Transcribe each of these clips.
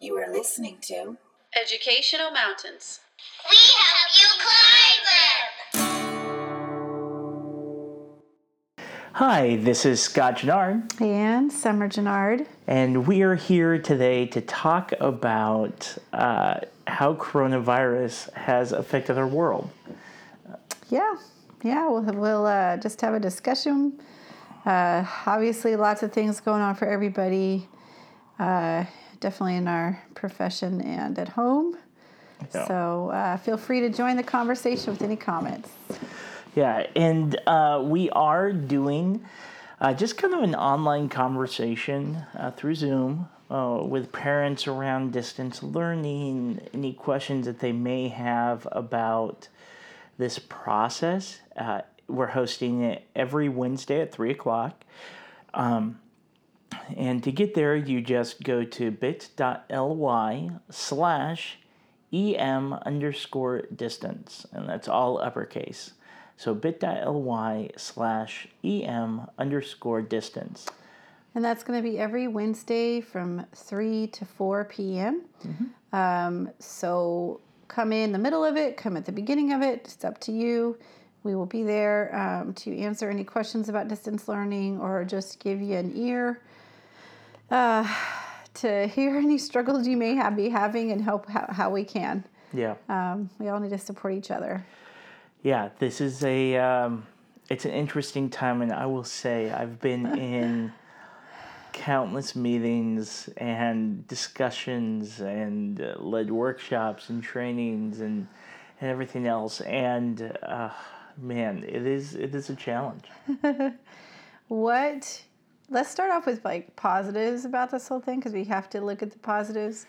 You are listening to Educational Mountains. We help you climb them. Hi, this is Scott Gennard, And Summer Gennard. and we are here today to talk about uh, how coronavirus has affected our world. Yeah, yeah, we'll, we'll uh, just have a discussion. Uh, obviously, lots of things going on for everybody, uh, definitely in our profession and at home. Yeah. So uh, feel free to join the conversation with any comments. Yeah, and uh, we are doing uh, just kind of an online conversation uh, through Zoom uh, with parents around distance learning, any questions that they may have about this process. Uh, we're hosting it every Wednesday at 3 o'clock. Um, and to get there, you just go to bit.ly slash em underscore distance, and that's all uppercase. So bit.ly slash em underscore distance. And that's going to be every Wednesday from 3 to 4 p.m. Um, so come in the middle of it, come at the beginning of it. It's up to you. We will be there um, to answer any questions about distance learning or just give you an ear uh, to hear any struggles you may have, be having and help how, how we can. Yeah. Um, we all need to support each other. Yeah, this is a um, it's an interesting time, and I will say I've been in countless meetings and discussions and uh, led workshops and trainings and and everything else, and uh, man, it is it is a challenge. What? Let's start off with like positives about this whole thing because we have to look at the positives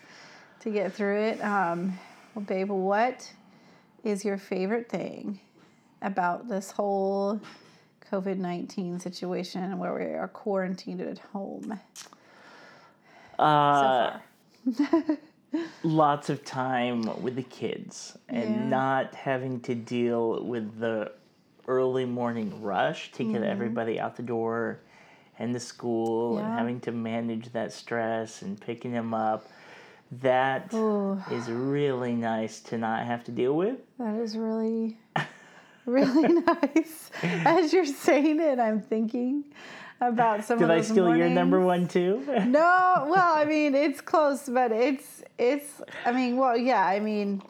to get through it. Um, well, babe, what is your favorite thing about this whole COVID nineteen situation where we are quarantined at home so Uh, far? lots of time with the kids and Yeah. not having to deal with the early morning rush to Mm-hmm. get everybody out the door and the school and having to manage that stress and picking them up. That is Ooh. really nice to not have to deal with. That is really, really nice. As you're saying it, I'm thinking about some Did of I steal your number one too? No, well, I mean, it's close, but it's it's. I mean, well, yeah, I mean,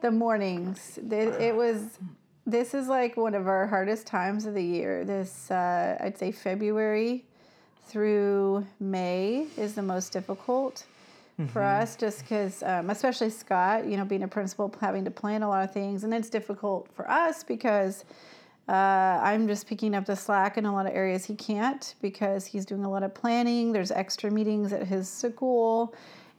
the mornings. It, it was. This is like one of our hardest times of the year. This, uh, I'd say, February through May is the most difficult for us, just because, um, especially Scott, you know, being a principal, having to plan a lot of things, and it's difficult for us because uh, I'm just picking up the slack in a lot of areas he can't because he's doing a lot of planning. There's extra meetings at his school.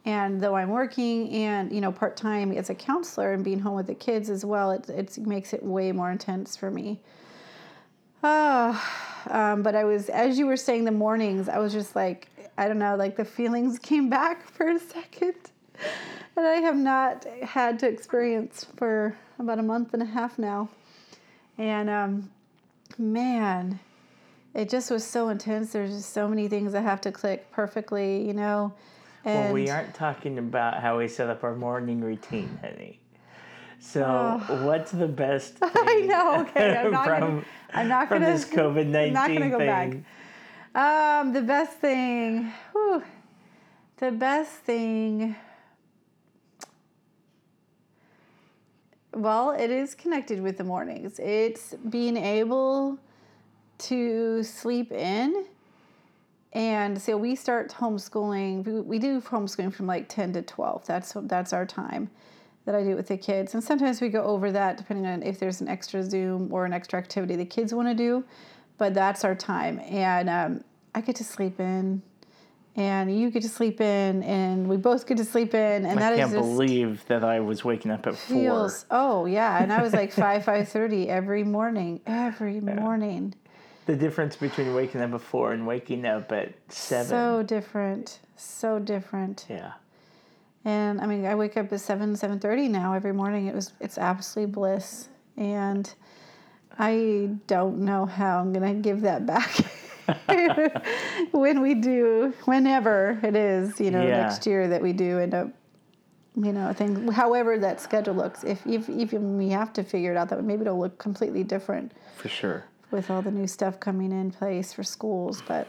And though I'm working and, you know, part time as a counselor and being home with the kids as well, it, it makes it way more intense for me. Ah, um, but I was, as you were saying the mornings, I was just like, I don't know, like the feelings came back for a second. that I have not had to experience for about a month and a half now. And um, man, it just was so intense. There's just so many things that have to click perfectly, you know. And Well, we aren't talking about how we set up our morning routine, honey. So, what's the best thing I know. Okay, I'm not from, gonna. I'm not from gonna. this COVID I'm 19 not gonna go back. thing? Um, the best thing. Whew, the best thing. Well, it is connected with the mornings. It's being able to sleep in. And so we start homeschooling. We, we do homeschooling from like 10 to 12. That's that's our time that I do with the kids. And sometimes we go over that depending on if there's an extra Zoom or an extra activity the kids want to do. But that's our time. And um, I get to sleep in, and you get to sleep in, and we both get to sleep in. And that I can't believe that I was waking up at four. feels oh yeah and i was like 5 5.30 every morning every morning The difference between waking up at four and waking up at seven. so different so different yeah. and i mean i wake up at 7 7.30 now every morning it was it's absolutely bliss and i don't know how i'm gonna give that back when we do, whenever it is, you know, Yeah. next year that we do end up, you know, things. However, that schedule looks. If if even we have to figure it out, that maybe it'll look completely different For sure. With all the new stuff coming in place for schools. But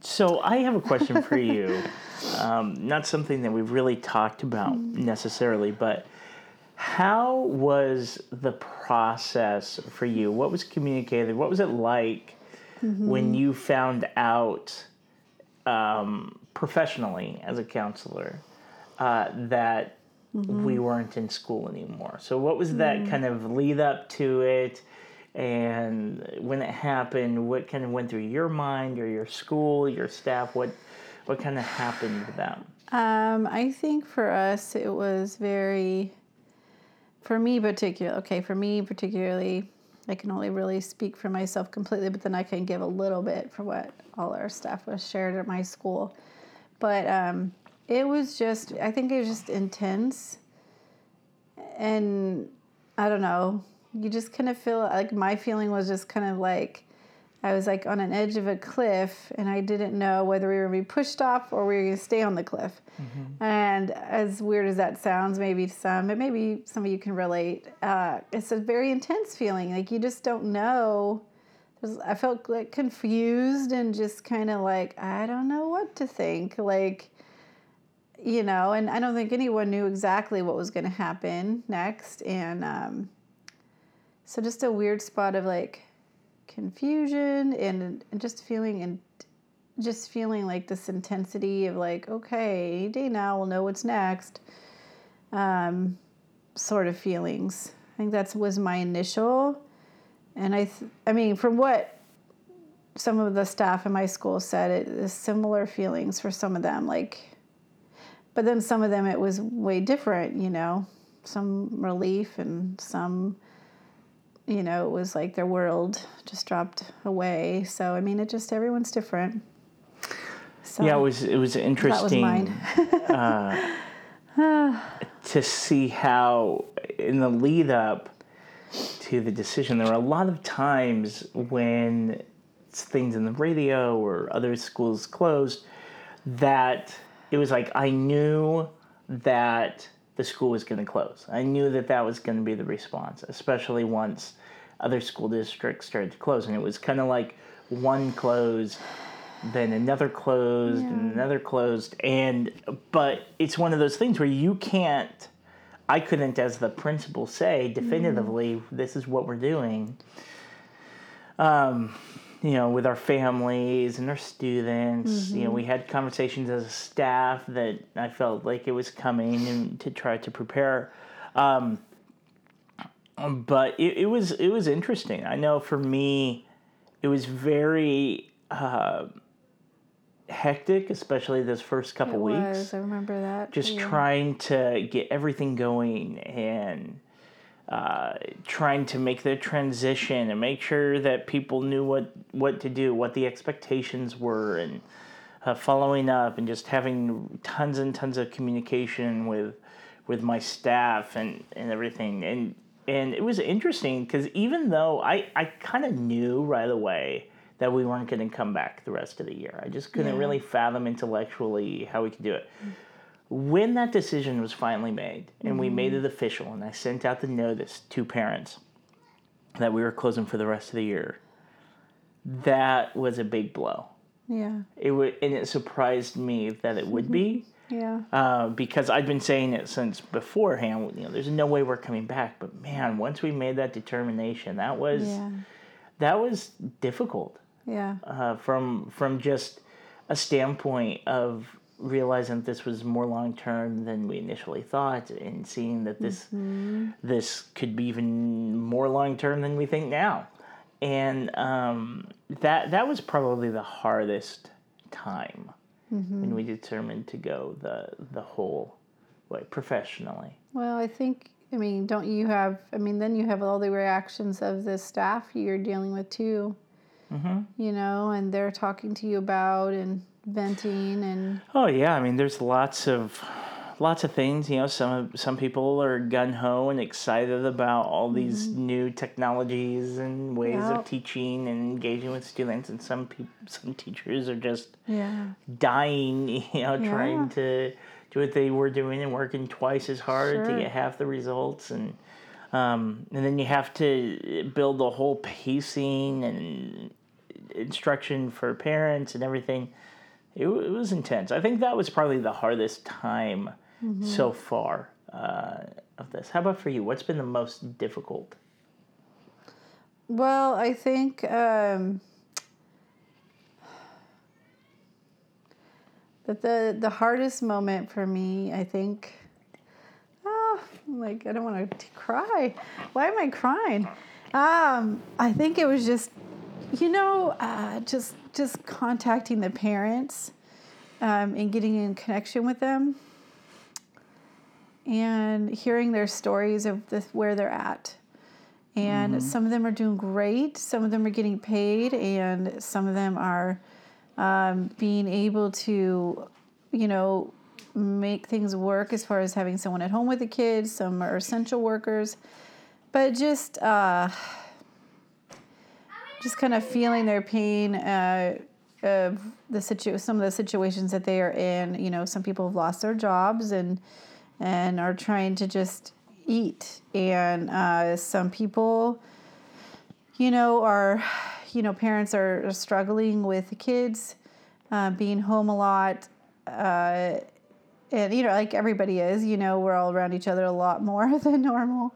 So I have a question for you. um, not something that we've really talked about necessarily, but how was the process for you? What was communicated? What was it like when you found out um, professionally as a counselor uh, that we weren't in school anymore? So what was that kind of lead up to it? And when it happened, what kind of went through your mind or your school, your staff? What what kind of happened to them? Um, I think for us, it was very, for me particular. Okay, for me particularly, I can only really speak for myself completely, but then I can give a little bit for what all our staff was shared at my school. But um, it was just, I think it was just intense, and I don't know. You just kind of feel like my feeling was just kind of like I was like on an edge of a cliff and I didn't know whether we were going to be pushed off or we were going to stay on the cliff. And as weird as that sounds, maybe to some, but maybe some of you can relate, uh, it's a very intense feeling. Like you just don't know. I felt like confused and just kind of like, I don't know what to think. Like, you know, and I don't think anyone knew exactly what was going to happen next. And um, so just a weird spot of like, confusion and, and just feeling and just feeling like this intensity of like okay day now we'll know what's next um, sort of feelings. I think that's was my initial and i th- i mean from what some of the staff in my school said it is similar feelings for some of them like but then some of them it was way different you know? Some relief and some you know, it was like their world just dropped away. So I mean, it just everyone's different. So Yeah, it was it was that was interesting mine. Uh, to see how in the lead up to the decision there were a lot of times when things in the radio or other schools closed that it was like I knew that the school was going to close. I knew that that was going to be the response, especially once other school districts started to close and it was kind of like one closed then another closed and another closed and but it's one of those things where you can't i couldn't as the principal say definitively this is what we're doing. Um you know with our families and our students you know we had conversations as a staff that i felt like it was coming and to try to prepare um but it, it was it was interesting i know for me it was very uh, hectic, especially this first couple it weeks. was. I remember that. Just yeah. trying to get everything going and uh, trying to make the transition and make sure that people knew what, what to do, what the expectations were, and uh, following up and just having tons and tons of communication with with my staff and, and everything. And and it was interesting because even though I, I kind of knew right away that we weren't going to come back the rest of the year, I just couldn't Yeah. really fathom intellectually how we could do it. When that decision was finally made and we made it official, and I sent out the notice to parents that we were closing for the rest of the year, that was a big blow. Yeah. It would, and it surprised me that it would be Yeah. uh, because I'd been saying it since beforehand. You know, there's no way we're coming back. But man, once we made that determination, that was Yeah. that was difficult Yeah. uh, from from just a standpoint of realizing that this was more long term than we initially thought, and seeing that this this could be even more long term than we think now, and um, that that was probably the hardest time when we determined to go the the whole way professionally. Well, I think. I mean, don't you have? I mean, then you have all the reactions of the staff you're dealing with too. Mm-hmm. You know, and they're talking to you about and venting and Oh yeah, I mean, there's lots of lots of things. You know, some some people are gun ho and excited about all these new technologies and ways Yep. of teaching and engaging with students, and some people, some teachers are just Yeah. dying. You know, trying to do what they were doing and working twice as hard to get half the results, and um, and then you have to build the whole pacing and instruction for parents and everything. It, it was intense. I think that was probably the hardest time so far uh, of this. How about for you? What's been the most difficult? Well, I think um, that the the hardest moment for me, I think, oh, like I don't want to cry. Why am I crying? Um, I think it was just, you know, uh, just just contacting the parents um, and getting in connection with them and hearing their stories of the, where they're at. And some of them are doing great some of them are getting paid and some of them are um, being able to you know make things work as far as having someone at home with the kids some are essential workers. But just uh, just kind of feeling their pain uh, of the situ- some of the situations that they are in you know some people have lost their jobs and and are trying to just eat. And uh, some people, you know, are, you know, parents are struggling with kids, uh, being home a lot. Uh, and, you know, like everybody is, you know, we're all around each other a lot more than normal.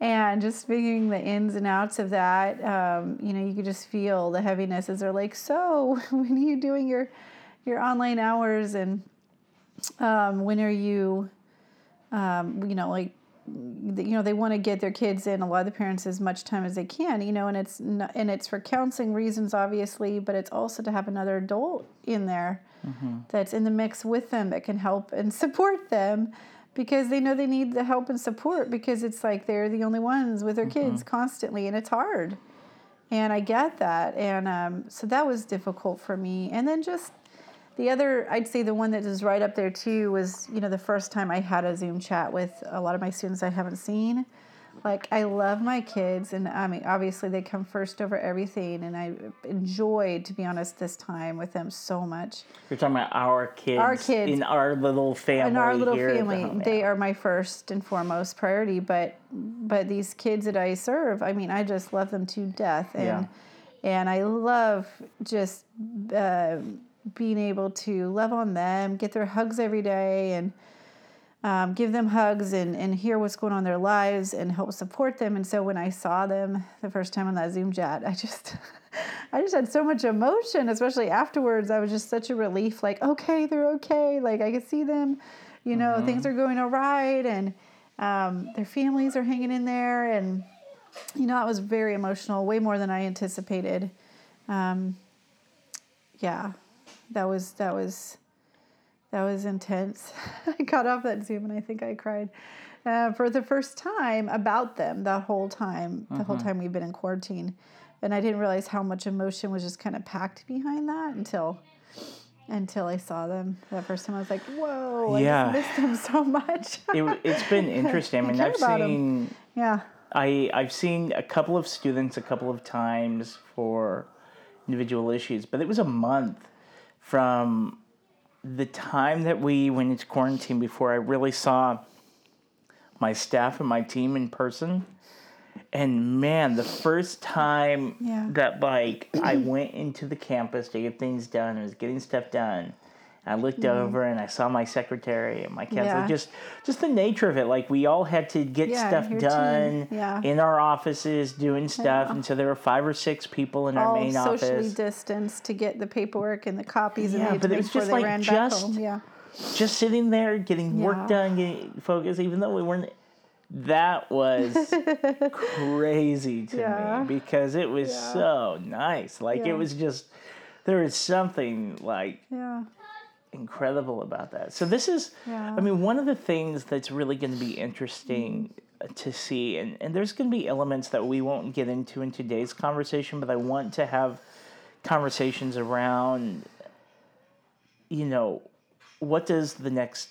And just figuring the ins and outs of that, um, you know, you could just feel the heaviness as they're like, so when are you doing your, your online hours and um, when are you, um, you know, like, you know, they want to get their kids in. A lot of the parents as much time as they can, you know, and it's not, and it's for counseling reasons, obviously, but it's also to have another adult in there that's in the mix with them that can help and support them because they know they need the help and support because it's like they're the only ones with their kids constantly and it's hard. And i get that and um, so that was difficult for me. And then just the other i'd say the one that is right up there too was you know the first time i had a zoom chat with a lot of my students i haven't seen like i love my kids and i mean obviously they come first over everything and i enjoyed to be honest this time with them so much You're talking about our kids, Our kids. in our little family. in our little at the family they are my first and foremost priority but but these kids that i serve i mean i just love them to death and Yeah. and i love just uh, being able to love on them get their hugs every day and um, give them hugs and, and hear what's going on in their lives and help support them. And so when i saw them the first time on that zoom chat i just i just had so much emotion especially afterwards. I was just such a relief like okay they're okay. Like i could see them you know things are going all right and um, their families are hanging in there. And you know it was very emotional way more than i anticipated. Um, yeah that was that was that was intense. I got off that Zoom and I think I cried uh, for the first time about them that whole time, the whole time we've been in quarantine. And I didn't realize how much emotion was just kind of packed behind that until until I saw them that first time. I was like, whoa, I Yeah. just missed them so much. It, it's been interesting. I I mean, about 'em. seen yeah. I I've seen a couple of students a couple of times for individual issues, but it was a month from the time that we went into quarantine before I really saw my staff and my team in person. And man, the first time Yeah. that like I went into the campus to get things done, I was getting stuff done. I looked over and I saw my secretary and my counselor. Mm-hmm. Yeah. Just, just the nature of it. Like we all had to get Yeah, stuff done. Yeah. in our offices, doing stuff, and so there were five or six people in our All main socially office. distanced to get the paperwork and the copies and Yeah, had but it was just like just-. Yeah. just sitting there getting work done, getting focused, even though we weren't. That was crazy to me because it was so nice. Like it was just there was something like Yeah. Incredible about that. So this is, Yeah. I mean, one of the things that's really going to be interesting to see, and, and there's going to be elements that we won't get into in today's conversation, but I want to have conversations around, you know, what does the next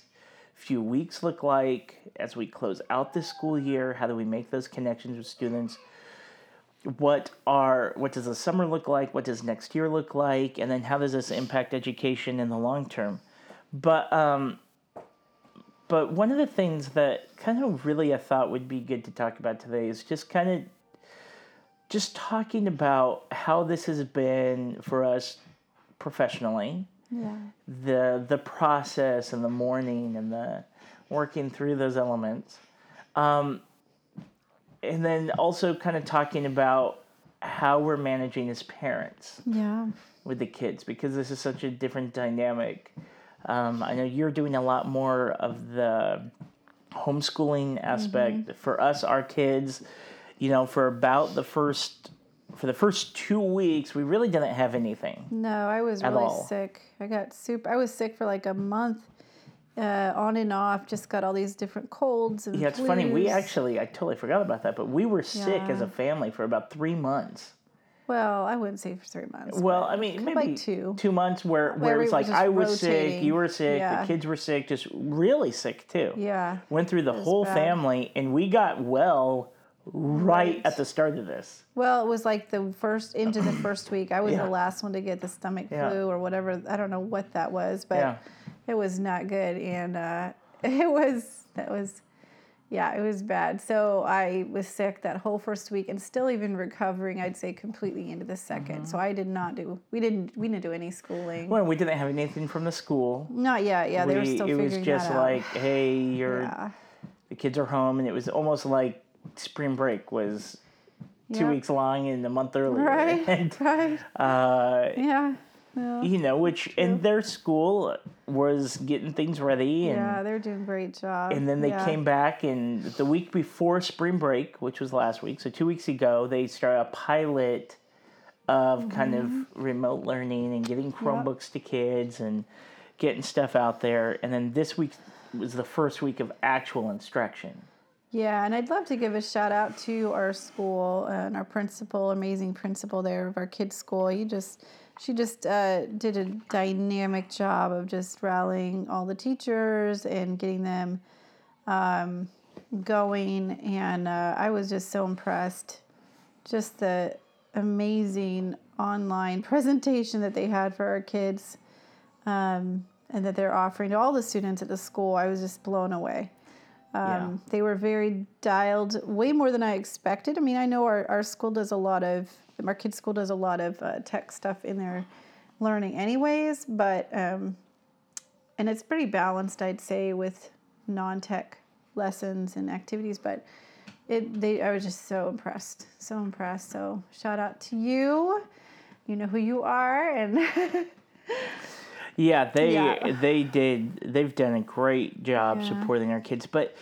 few weeks look like as we close out this school year? How do we make those connections with students? What are what does the summer look like? What does next year look like? And then how does this impact education in the long term? But um, but one of the things that kind of really I thought would be good to talk about today is just kind of just talking about how this has been for us professionally Yeah. the the process and the morning and the working through those elements um, and then also kind of talking about how we're managing as parents Yeah. with the kids because this is such a different dynamic um, i know you're doing a lot more of the homeschooling aspect for us our kids you know for about the first for the first two weeks we really didn't have anything No, I was really all. sick. I got soup I was sick for like a month, uh, on and off. Just got all these different colds and. Yeah, it's funny. We actually, I totally forgot about that, but we were sick as a family for about three months. Well, I wouldn't say for three months. Well, I mean, like maybe two. two months where, where, Where it was like I was sick, you were sick, Yeah. the kids were sick, just really sick too. Yeah. Went through the whole bad. family, and we got well right, Right. at the start of this. Well, it was like the first into the first week. I was Yeah. the last one to get the stomach Yeah. flu or whatever. I don't know what that was, but Yeah. It was not good, and uh, it was that was, yeah, it was bad. So I was sick that whole first week, and still even recovering. I'd say completely into the 2nd So I did not do. We didn't. We didn't do any schooling. Mm-hmm. Well, we didn't have anything from the school. Not yet. Yeah, they were We- still it was just like, hey, you're yeah. the kids are home, and it was almost like spring break was two Yeah. weeks long and a month earlier. Right. And, Right. uh, Yeah. Yeah. you know, which in their school was getting things ready, and Yeah, they're doing a great job. and then they Yeah. came back, and the week before spring break, which was last week, so two weeks ago, they started a pilot of kind of Mm-hmm. remote learning and getting Chromebooks to kids and getting stuff out there, and then this week was the first week of actual instruction. Yeah, and I'd love to give a shout out to our school and our principal, amazing principal there of our kids' school. You just, she just uh, did a dynamic job of just rallying all the teachers and getting them um, going. And uh, I was just so impressed. Just the amazing online presentation that they had for our kids um, and that they're offering to all the students at the school. I was just blown away. Um, They were very dialed, way more than I expected. I mean, I know our, our school does a lot of, our kids' school does a lot of uh, tech stuff in their learning, anyways, but, um, and it's pretty balanced, I'd say, with non tech lessons and activities, but it, they, I was just so impressed, so impressed. So, shout out to you. You know who you are, and Yeah, they Yeah. they did. They've done a great job Yeah. supporting our kids, but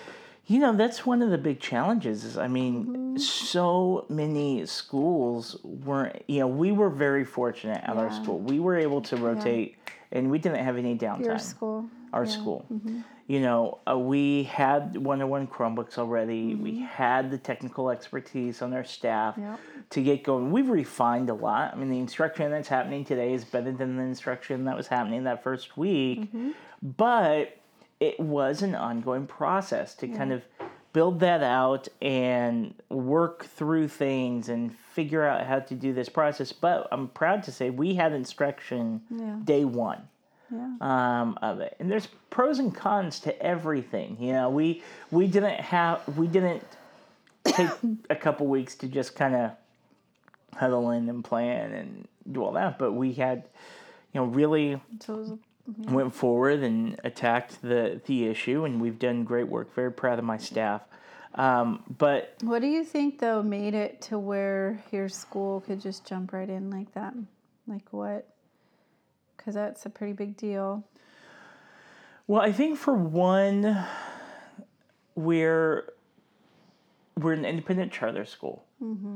you know that's one of the big challenges. Is I mean, Mm-hmm. so many schools weren't. You know, we were very fortunate at our school. We were able to rotate, and we didn't have any downtime. your school. Our Yeah. Mm-hmm. school. You know, uh, we had one-on-one Chromebooks already. We had the technical expertise on our staff Mm-hmm. Yep. to get going. We've refined a lot. I mean, the instruction that's happening today is better than the instruction that was happening that first week, Mm-hmm. but it was an ongoing process to kind of build that out and work through things and figure out how to do this process. But I'm proud to say we had instruction Yeah. day one Yeah. um, of it. And there's pros and cons to everything. You know, we we didn't have we didn't take a couple weeks to just kind of huddle in and plan and do all that, but we had, you know, really So was went forward and attacked the the issue, and we've done great work. Very proud of my staff. Um, but What do you think though made it to where your school could just jump right in like that? Like what? Because that's a pretty big deal. Well, I think for one, we're we're an independent charter school,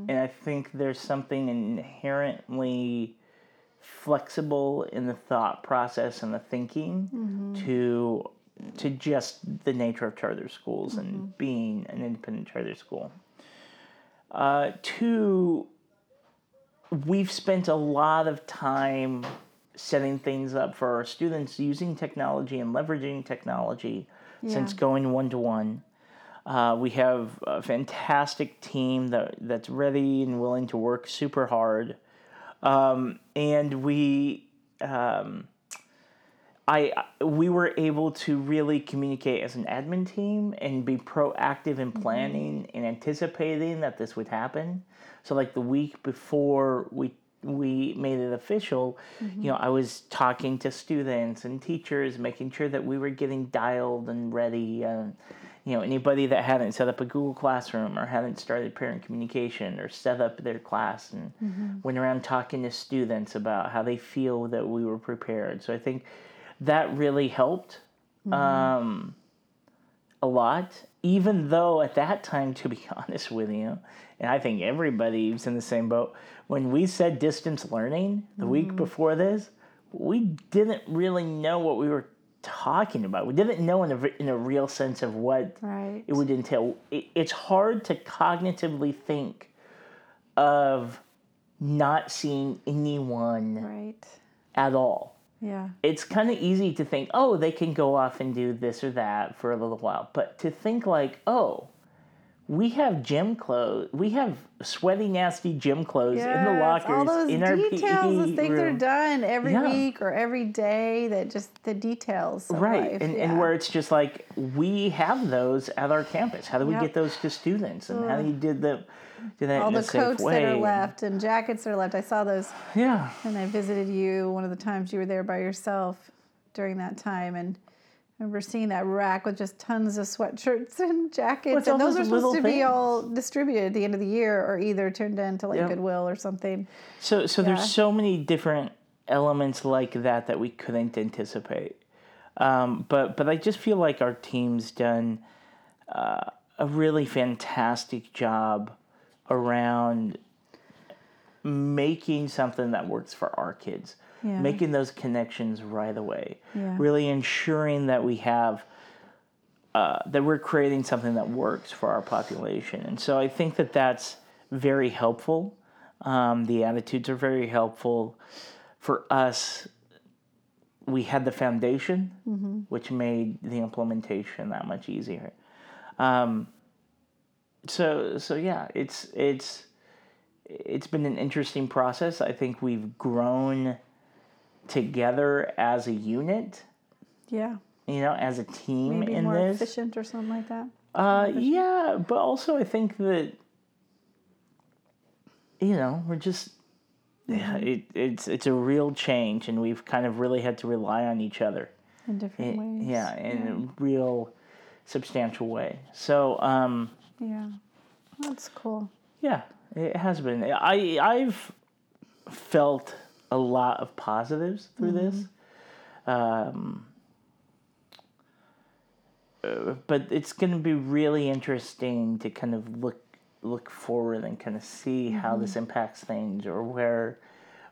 and I think there's something inherently flexible in the thought process and the thinking mm-hmm. to to just the nature of charter schools and mm-hmm. being an independent charter school. Uh, two, we've spent a lot of time setting things up for our students using technology and leveraging technology since going one to one. We have a fantastic team that that's ready and willing to work super hard, um, and we. Um, I we were able to really communicate as an admin team and be proactive in planning and anticipating that this would happen. So like the week before we we made it official, you know, I was talking to students and teachers, making sure that we were getting dialed and ready. And you know, anybody that hadn't set up a Google Classroom or hadn't started parent communication or set up their class and mm-hmm. went around talking to students about how they feel that we were prepared. So I think that really helped mm-hmm. um, a lot. Even though at that time, to be honest with you, and I think everybody was in the same boat, when we said distance learning the week mm-hmm. before this, we didn't really know what we were talking about. We didn't know in a, in a real sense of what Right. it would entail. It, it's hard to cognitively think of not seeing anyone Right. at all Yeah. it's kind of easy to think, oh, they can go off and do this or that for a little while. But to think like, oh, we have gym clothes, we have sweaty, nasty gym clothes in the Yes, lockers all those in our details, PE those things are done every Yeah. week or every day. That just the details. Of Right, life, and, yeah. and where it's just like we have those at our campus. How do we Yep. get those to students, and how do you did the do that all in the coats way? that are left and jackets that are left. I saw those Yeah, and I visited you one of the times you were there by yourself during that time and. I remember seeing that rack with just tons of sweatshirts and jackets, all and those are supposed to be all distributed at the end of the year, or either turned into like Yep. Goodwill or something. So so Yeah. there's so many different elements like that that we couldn't anticipate. Um, but but I just feel like our team's done uh, a really fantastic job around making something that works for our kids, Yeah. making those connections right away, Yeah. really ensuring that we have uh, that we're creating something that works for our population. And so I think that that's very helpful. Um, the attitudes are very helpful. For us, we had the foundation, which made the implementation that much easier. Um, so so yeah, it's it's it's been an interesting process. I think we've grown together as a unit, Yeah, you know, as a team maybe in more this. efficient or something like that. Uh, yeah, but also I think that you know we're just yeah, it, it's it's a real change, and we've kind of really had to rely on each other. in different i- ways. yeah, in a real substantial way. So um, Yeah. That's cool. yeah, it has been. I I've felt a lot of positives through this. Um, uh, but it's going to be really interesting to kind of look look forward and kind of see how this impacts things or where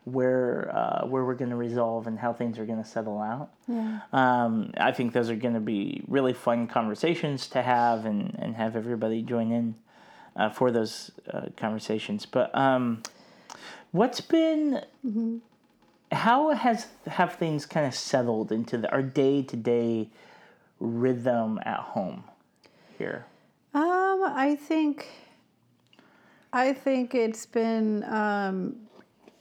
where uh, where we're going to resolve and how things are going to settle out. Yeah. Um, I think those are going to be really fun conversations to have and, and have everybody join in uh, for those uh, conversations. But um, what's been, how has have things kind of settled into the, our day to day rhythm at home here? Um, I think I think it's been um,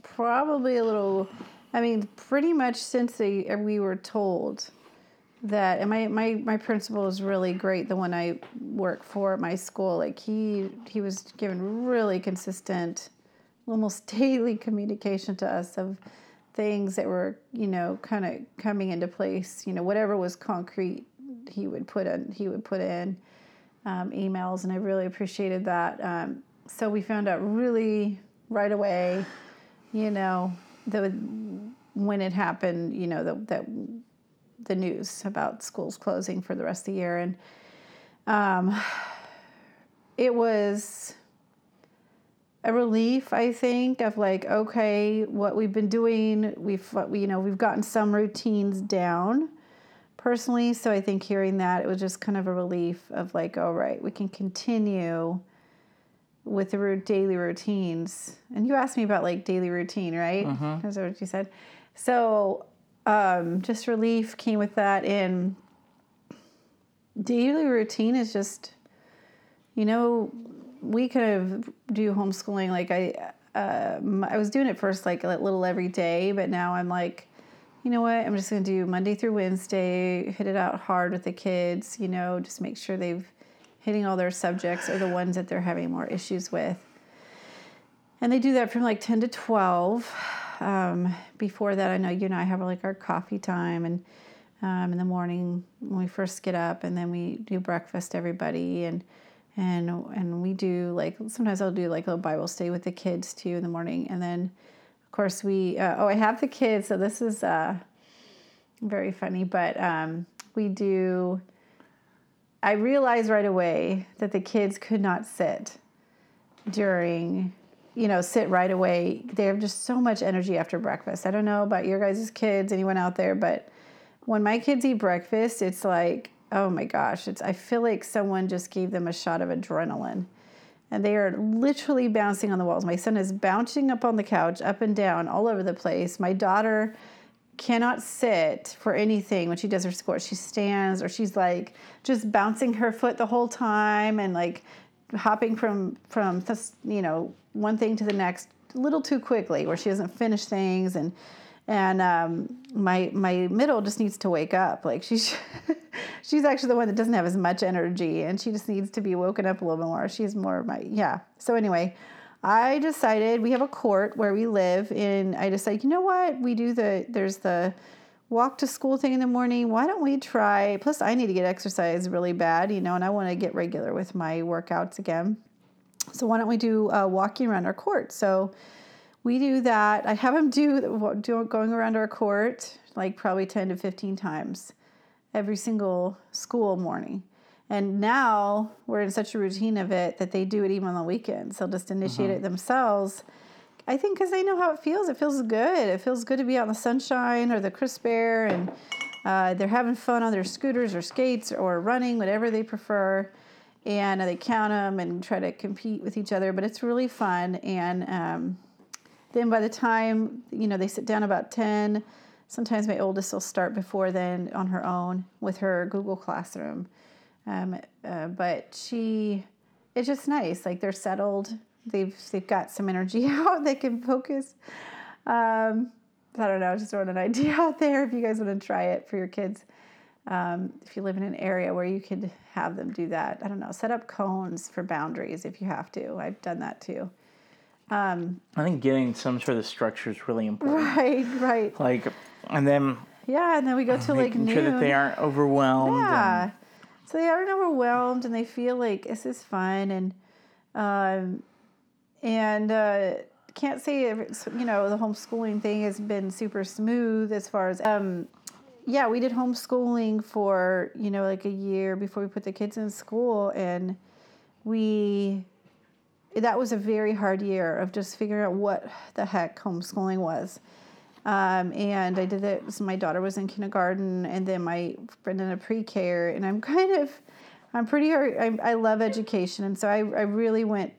probably a little. I mean, pretty much since they, we were told that, and my, my my principal is really great. The one I work for at my school, like he he was given really consistent, almost daily communication to us of things that were you know kind of coming into place. You know, whatever was concrete, he would put in. He would put in um, emails, and I really appreciated that. Um, so we found out really right away, you know, the when it happened, you know, the, that the news about schools closing for the rest of the year, and um, it was a relief, I think, of like, okay, what we've been doing, we've you know we've gotten some routines down personally. So I think hearing that it was just kind of a relief of like, all right, we can continue with the daily routines. And you asked me about like daily routine, right? Is that what you said? So um, just relief came with that. And daily routine is just, you know, we kind of do homeschooling. Like I, um, I was doing it first like a little every day, but now I'm like, you know what? I'm just gonna do Monday through Wednesday, hit it out hard with the kids. You know, just make sure they've hitting all their subjects or the ones that they're having more issues with. And they do that from like 10 to 12. Um, before that, I know you and I have like our coffee time and um, in the morning when we first get up, and then we do breakfast, everybody, and and and we do like sometimes I'll do like a Bible study with the kids too in the morning, and then of course we uh, oh I have the kids, so this is uh, very funny, but um, we do. I realized right away that the kids could not sit during you know, sit right away. They have just so much energy after breakfast. I don't know about your guys' kids, anyone out there, but when my kids eat breakfast, it's like, oh my gosh, it's I feel like someone just gave them a shot of adrenaline. And they are literally bouncing on the walls. My son is bouncing up on the couch, up and down, all over the place. My daughter cannot sit for anything when she does her squat. She stands or she's like just bouncing her foot the whole time and like hopping from from you know one thing to the next a little too quickly where she doesn't finish things and and um, my my middle just needs to wake up. Like she's she's actually the one that doesn't have as much energy and she just needs to be woken up a little bit more. She's more my yeah. So anyway i decided we have a court where we live and i decided you know what? We do the there's the walk to school thing in the morning. Why don't we try plus i need to get exercise really bad you know and i want to get regular with my workouts again. So why don't we do uh, walking around our court? So we do that. I have them do, do going around our court like probably 10 to 15 times every single school morning. And now we're in such a routine of it that they do it even on the weekends. They'll just initiate uh-huh. it themselves. I think because they know how it feels. It feels good. It feels good to be out in the sunshine or the crisp air, and uh, they're having fun on their scooters or skates or running, whatever they prefer and they count them and try to compete with each other. But it's really fun. And um, then by the time you know they sit down about ten, sometimes my oldest will start before then on her own with her Google Classroom. Um, uh, but she, it's just nice. Like they're settled. They've they've got some energy out. They can focus. Um, I don't know. Just throwing an idea out there if you guys want to try it for your kids um, if you live in an area where you could have them do that. I don't know, set up cones for boundaries if you have to. I've done that too. Um, I think getting some sort of structure is really important. Right, right. Like, and then yeah, and then we go to like noon. sure that they aren't overwhelmed. Yeah, and, so they aren't overwhelmed and they feel like this is fun and um, and uh, can't say you know the homeschooling thing has been super smooth as far as um, yeah, we did homeschooling for, you know, like a year before we put the kids in school. And we, that was a very hard year of just figuring out what the heck homeschooling was. Um, and I did it, so my daughter was in kindergarten and then my friend in a pre care. And I'm kind of, I'm pretty, I, I love education. And so I, I really went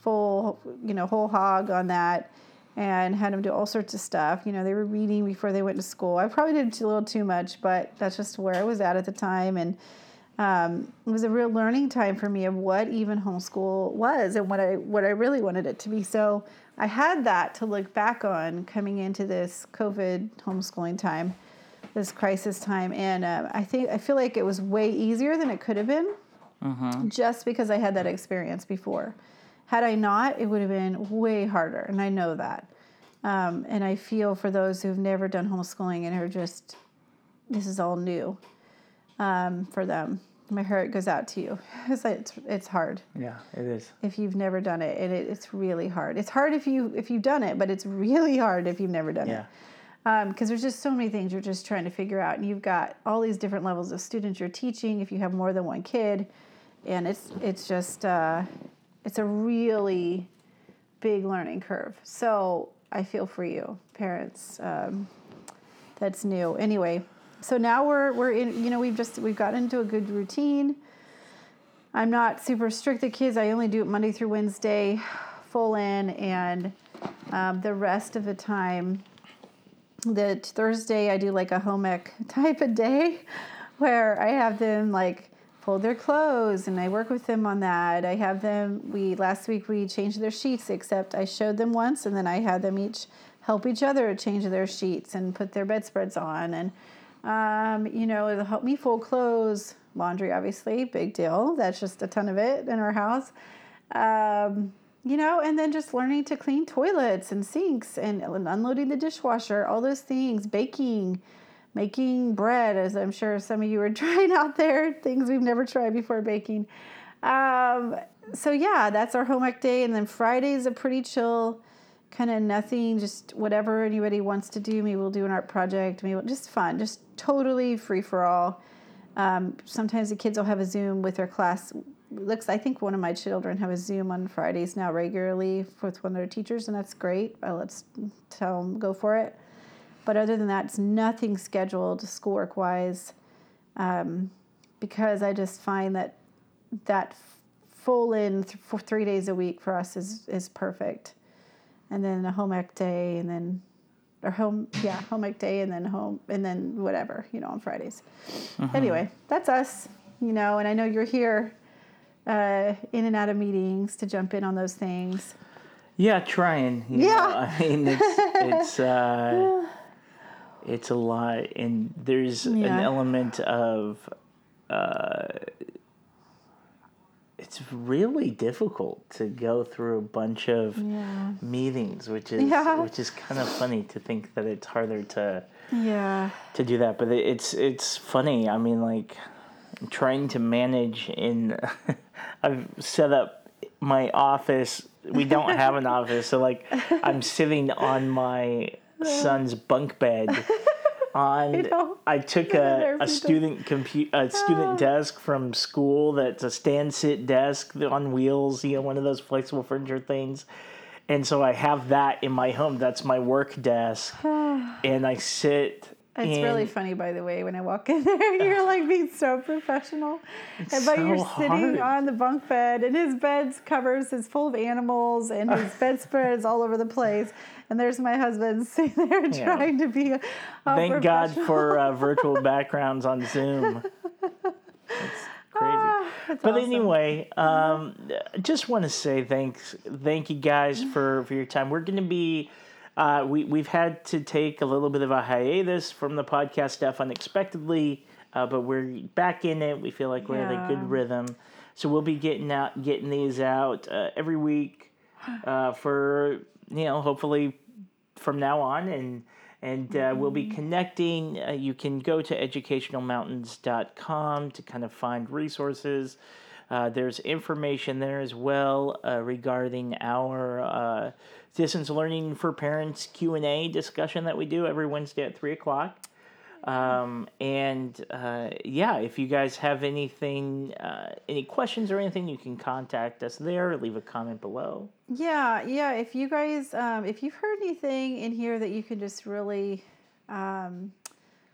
full, you know, whole hog on that and had them do all sorts of stuff. You know, they were reading before they went to school. I probably did a little too much, but that's just where I was at at the time. And um, it was a real learning time for me of what even homeschool was and what I what I really wanted it to be. So I had that to look back on coming into this COVID homeschooling time, this crisis time, and uh, I think I feel like it was way easier than it could have been, mm-hmm. just because I had that experience before. Had I not, it would have been way harder, and I know that. Um, and I feel for those who've never done homeschooling and are just, this is all new um, for them. My heart goes out to you. It's, it's, it's hard. Yeah, it is. If you've never done it, and it, it's really hard. It's hard if you if you've done it, but it's really hard if you've never done yeah. it because um, there's just so many things you're just trying to figure out and you've got all these different levels of students you're teaching if you have more than one kid and it's it's just uh, it's a really big learning curve. So I feel for you, parents. Um, that's new. Anyway, so now we're we're in. You know, we've just we've got into a good routine. I'm not super strict the kids. I only do it Monday through Wednesday, full in, and um, the rest of the time, the Thursday I do like a home ec type of day, where I have them like fold their clothes and I work with them on that. I have them we last week we changed their sheets except I showed them once and then I had them each help each other change their sheets and put their bedspreads on and um, you know, it'll help me fold clothes, laundry obviously, big deal. That's just a ton of it in our house. Um, you know, and then just learning to clean toilets and sinks and unloading the dishwasher, all those things, baking, making bread, as I'm sure some of you are trying out there, things we've never tried before baking. Um, so, yeah, that's our homework day. And then Friday is a pretty chill, kind of nothing, just whatever anybody wants to do. Maybe we'll do an art project, maybe we'll, just fun, just totally free for all. Um, sometimes the kids will have a Zoom with their class. Looks, I think one of my children have a Zoom on Fridays now regularly with one of their teachers, and that's great. Uh, let's tell them go for it. But other than that, it's nothing scheduled schoolwork wise, um, because I just find that that full in th- for three days a week for us is is perfect. And then a home ec day, and then or home yeah home ec day, and then home and then whatever you know on Fridays. Anyway, that's us, you know. And I know you're here, uh, in and out of meetings to jump in on those things. Yeah, trying. Yeah. know, I mean, it's it's uh, it's a lot, and there's an element of uh, it's really difficult to go through a bunch of Yeah. meetings, which is Yeah. which is kind of funny to think that it's harder to Yeah. to do that, but it's it's funny. I mean, like trying to manage in. I've set up my office. We don't have an office, so like I'm sitting on my son's bunk bed. On know. I took a, a student compu- a student desk from school that's a stand sit desk on wheels, you know, one of those flexible furniture things. And so I have that in my home. That's my work desk. and I sit It's in- really funny, by the way, when I walk in there, you're like being so professional. and but you're sitting hard. on the bunk bed, and his bed's covers is full of animals, and his bedspread is all over the place. And there's my husband sitting there Yeah. trying to be a, a Thank God for uh, virtual backgrounds on Zoom. That's crazy. That's But awesome. anyway, um, I just want to say thanks, thank you guys for, for your time. We're going to be, uh, we we've had to take a little bit of a hiatus from the podcast stuff unexpectedly, uh, but we're back in it. We feel like we're in a good rhythm, so we'll be getting out, getting these out uh, every week uh, for you know hopefully from now on. And and uh, we'll be connecting. Uh, you can go to educationalmountains.com to kind of find resources. Uh, there's information there as well uh, regarding our uh, distance learning for parents q&a discussion that we do every wednesday at 3 o'clock um, and uh, yeah, if you guys have anything, uh, any questions or anything, you can contact us there. Leave a comment below. Yeah, yeah. If you guys, um, if you've heard anything in here that you can just really, um,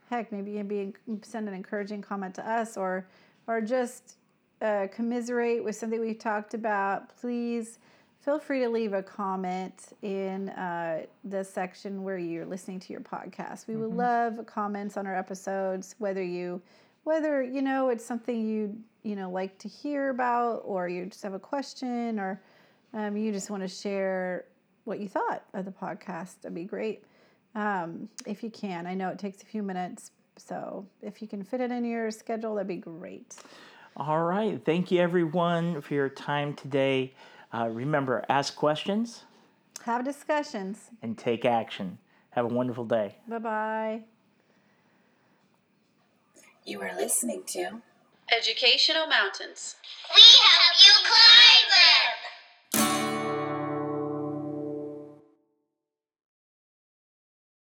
heck, maybe be send an encouraging comment to us, or or just uh, commiserate with something we've talked about, please feel free to leave a comment in uh, the section where you're listening to your podcast. We would love comments on our episodes, whether you whether you know it's something you you know like to hear about, or you just have a question, or um, you just want to share what you thought of the podcast. That'd be great um, if you can. I know it takes a few minutes, so if you can fit it in your schedule, that'd be great. All right. Thank you, everyone, for your time today. Uh, remember, ask questions Have discussions. and take action. Have a wonderful day. Bye bye. You are listening to Educational Mountains. We help you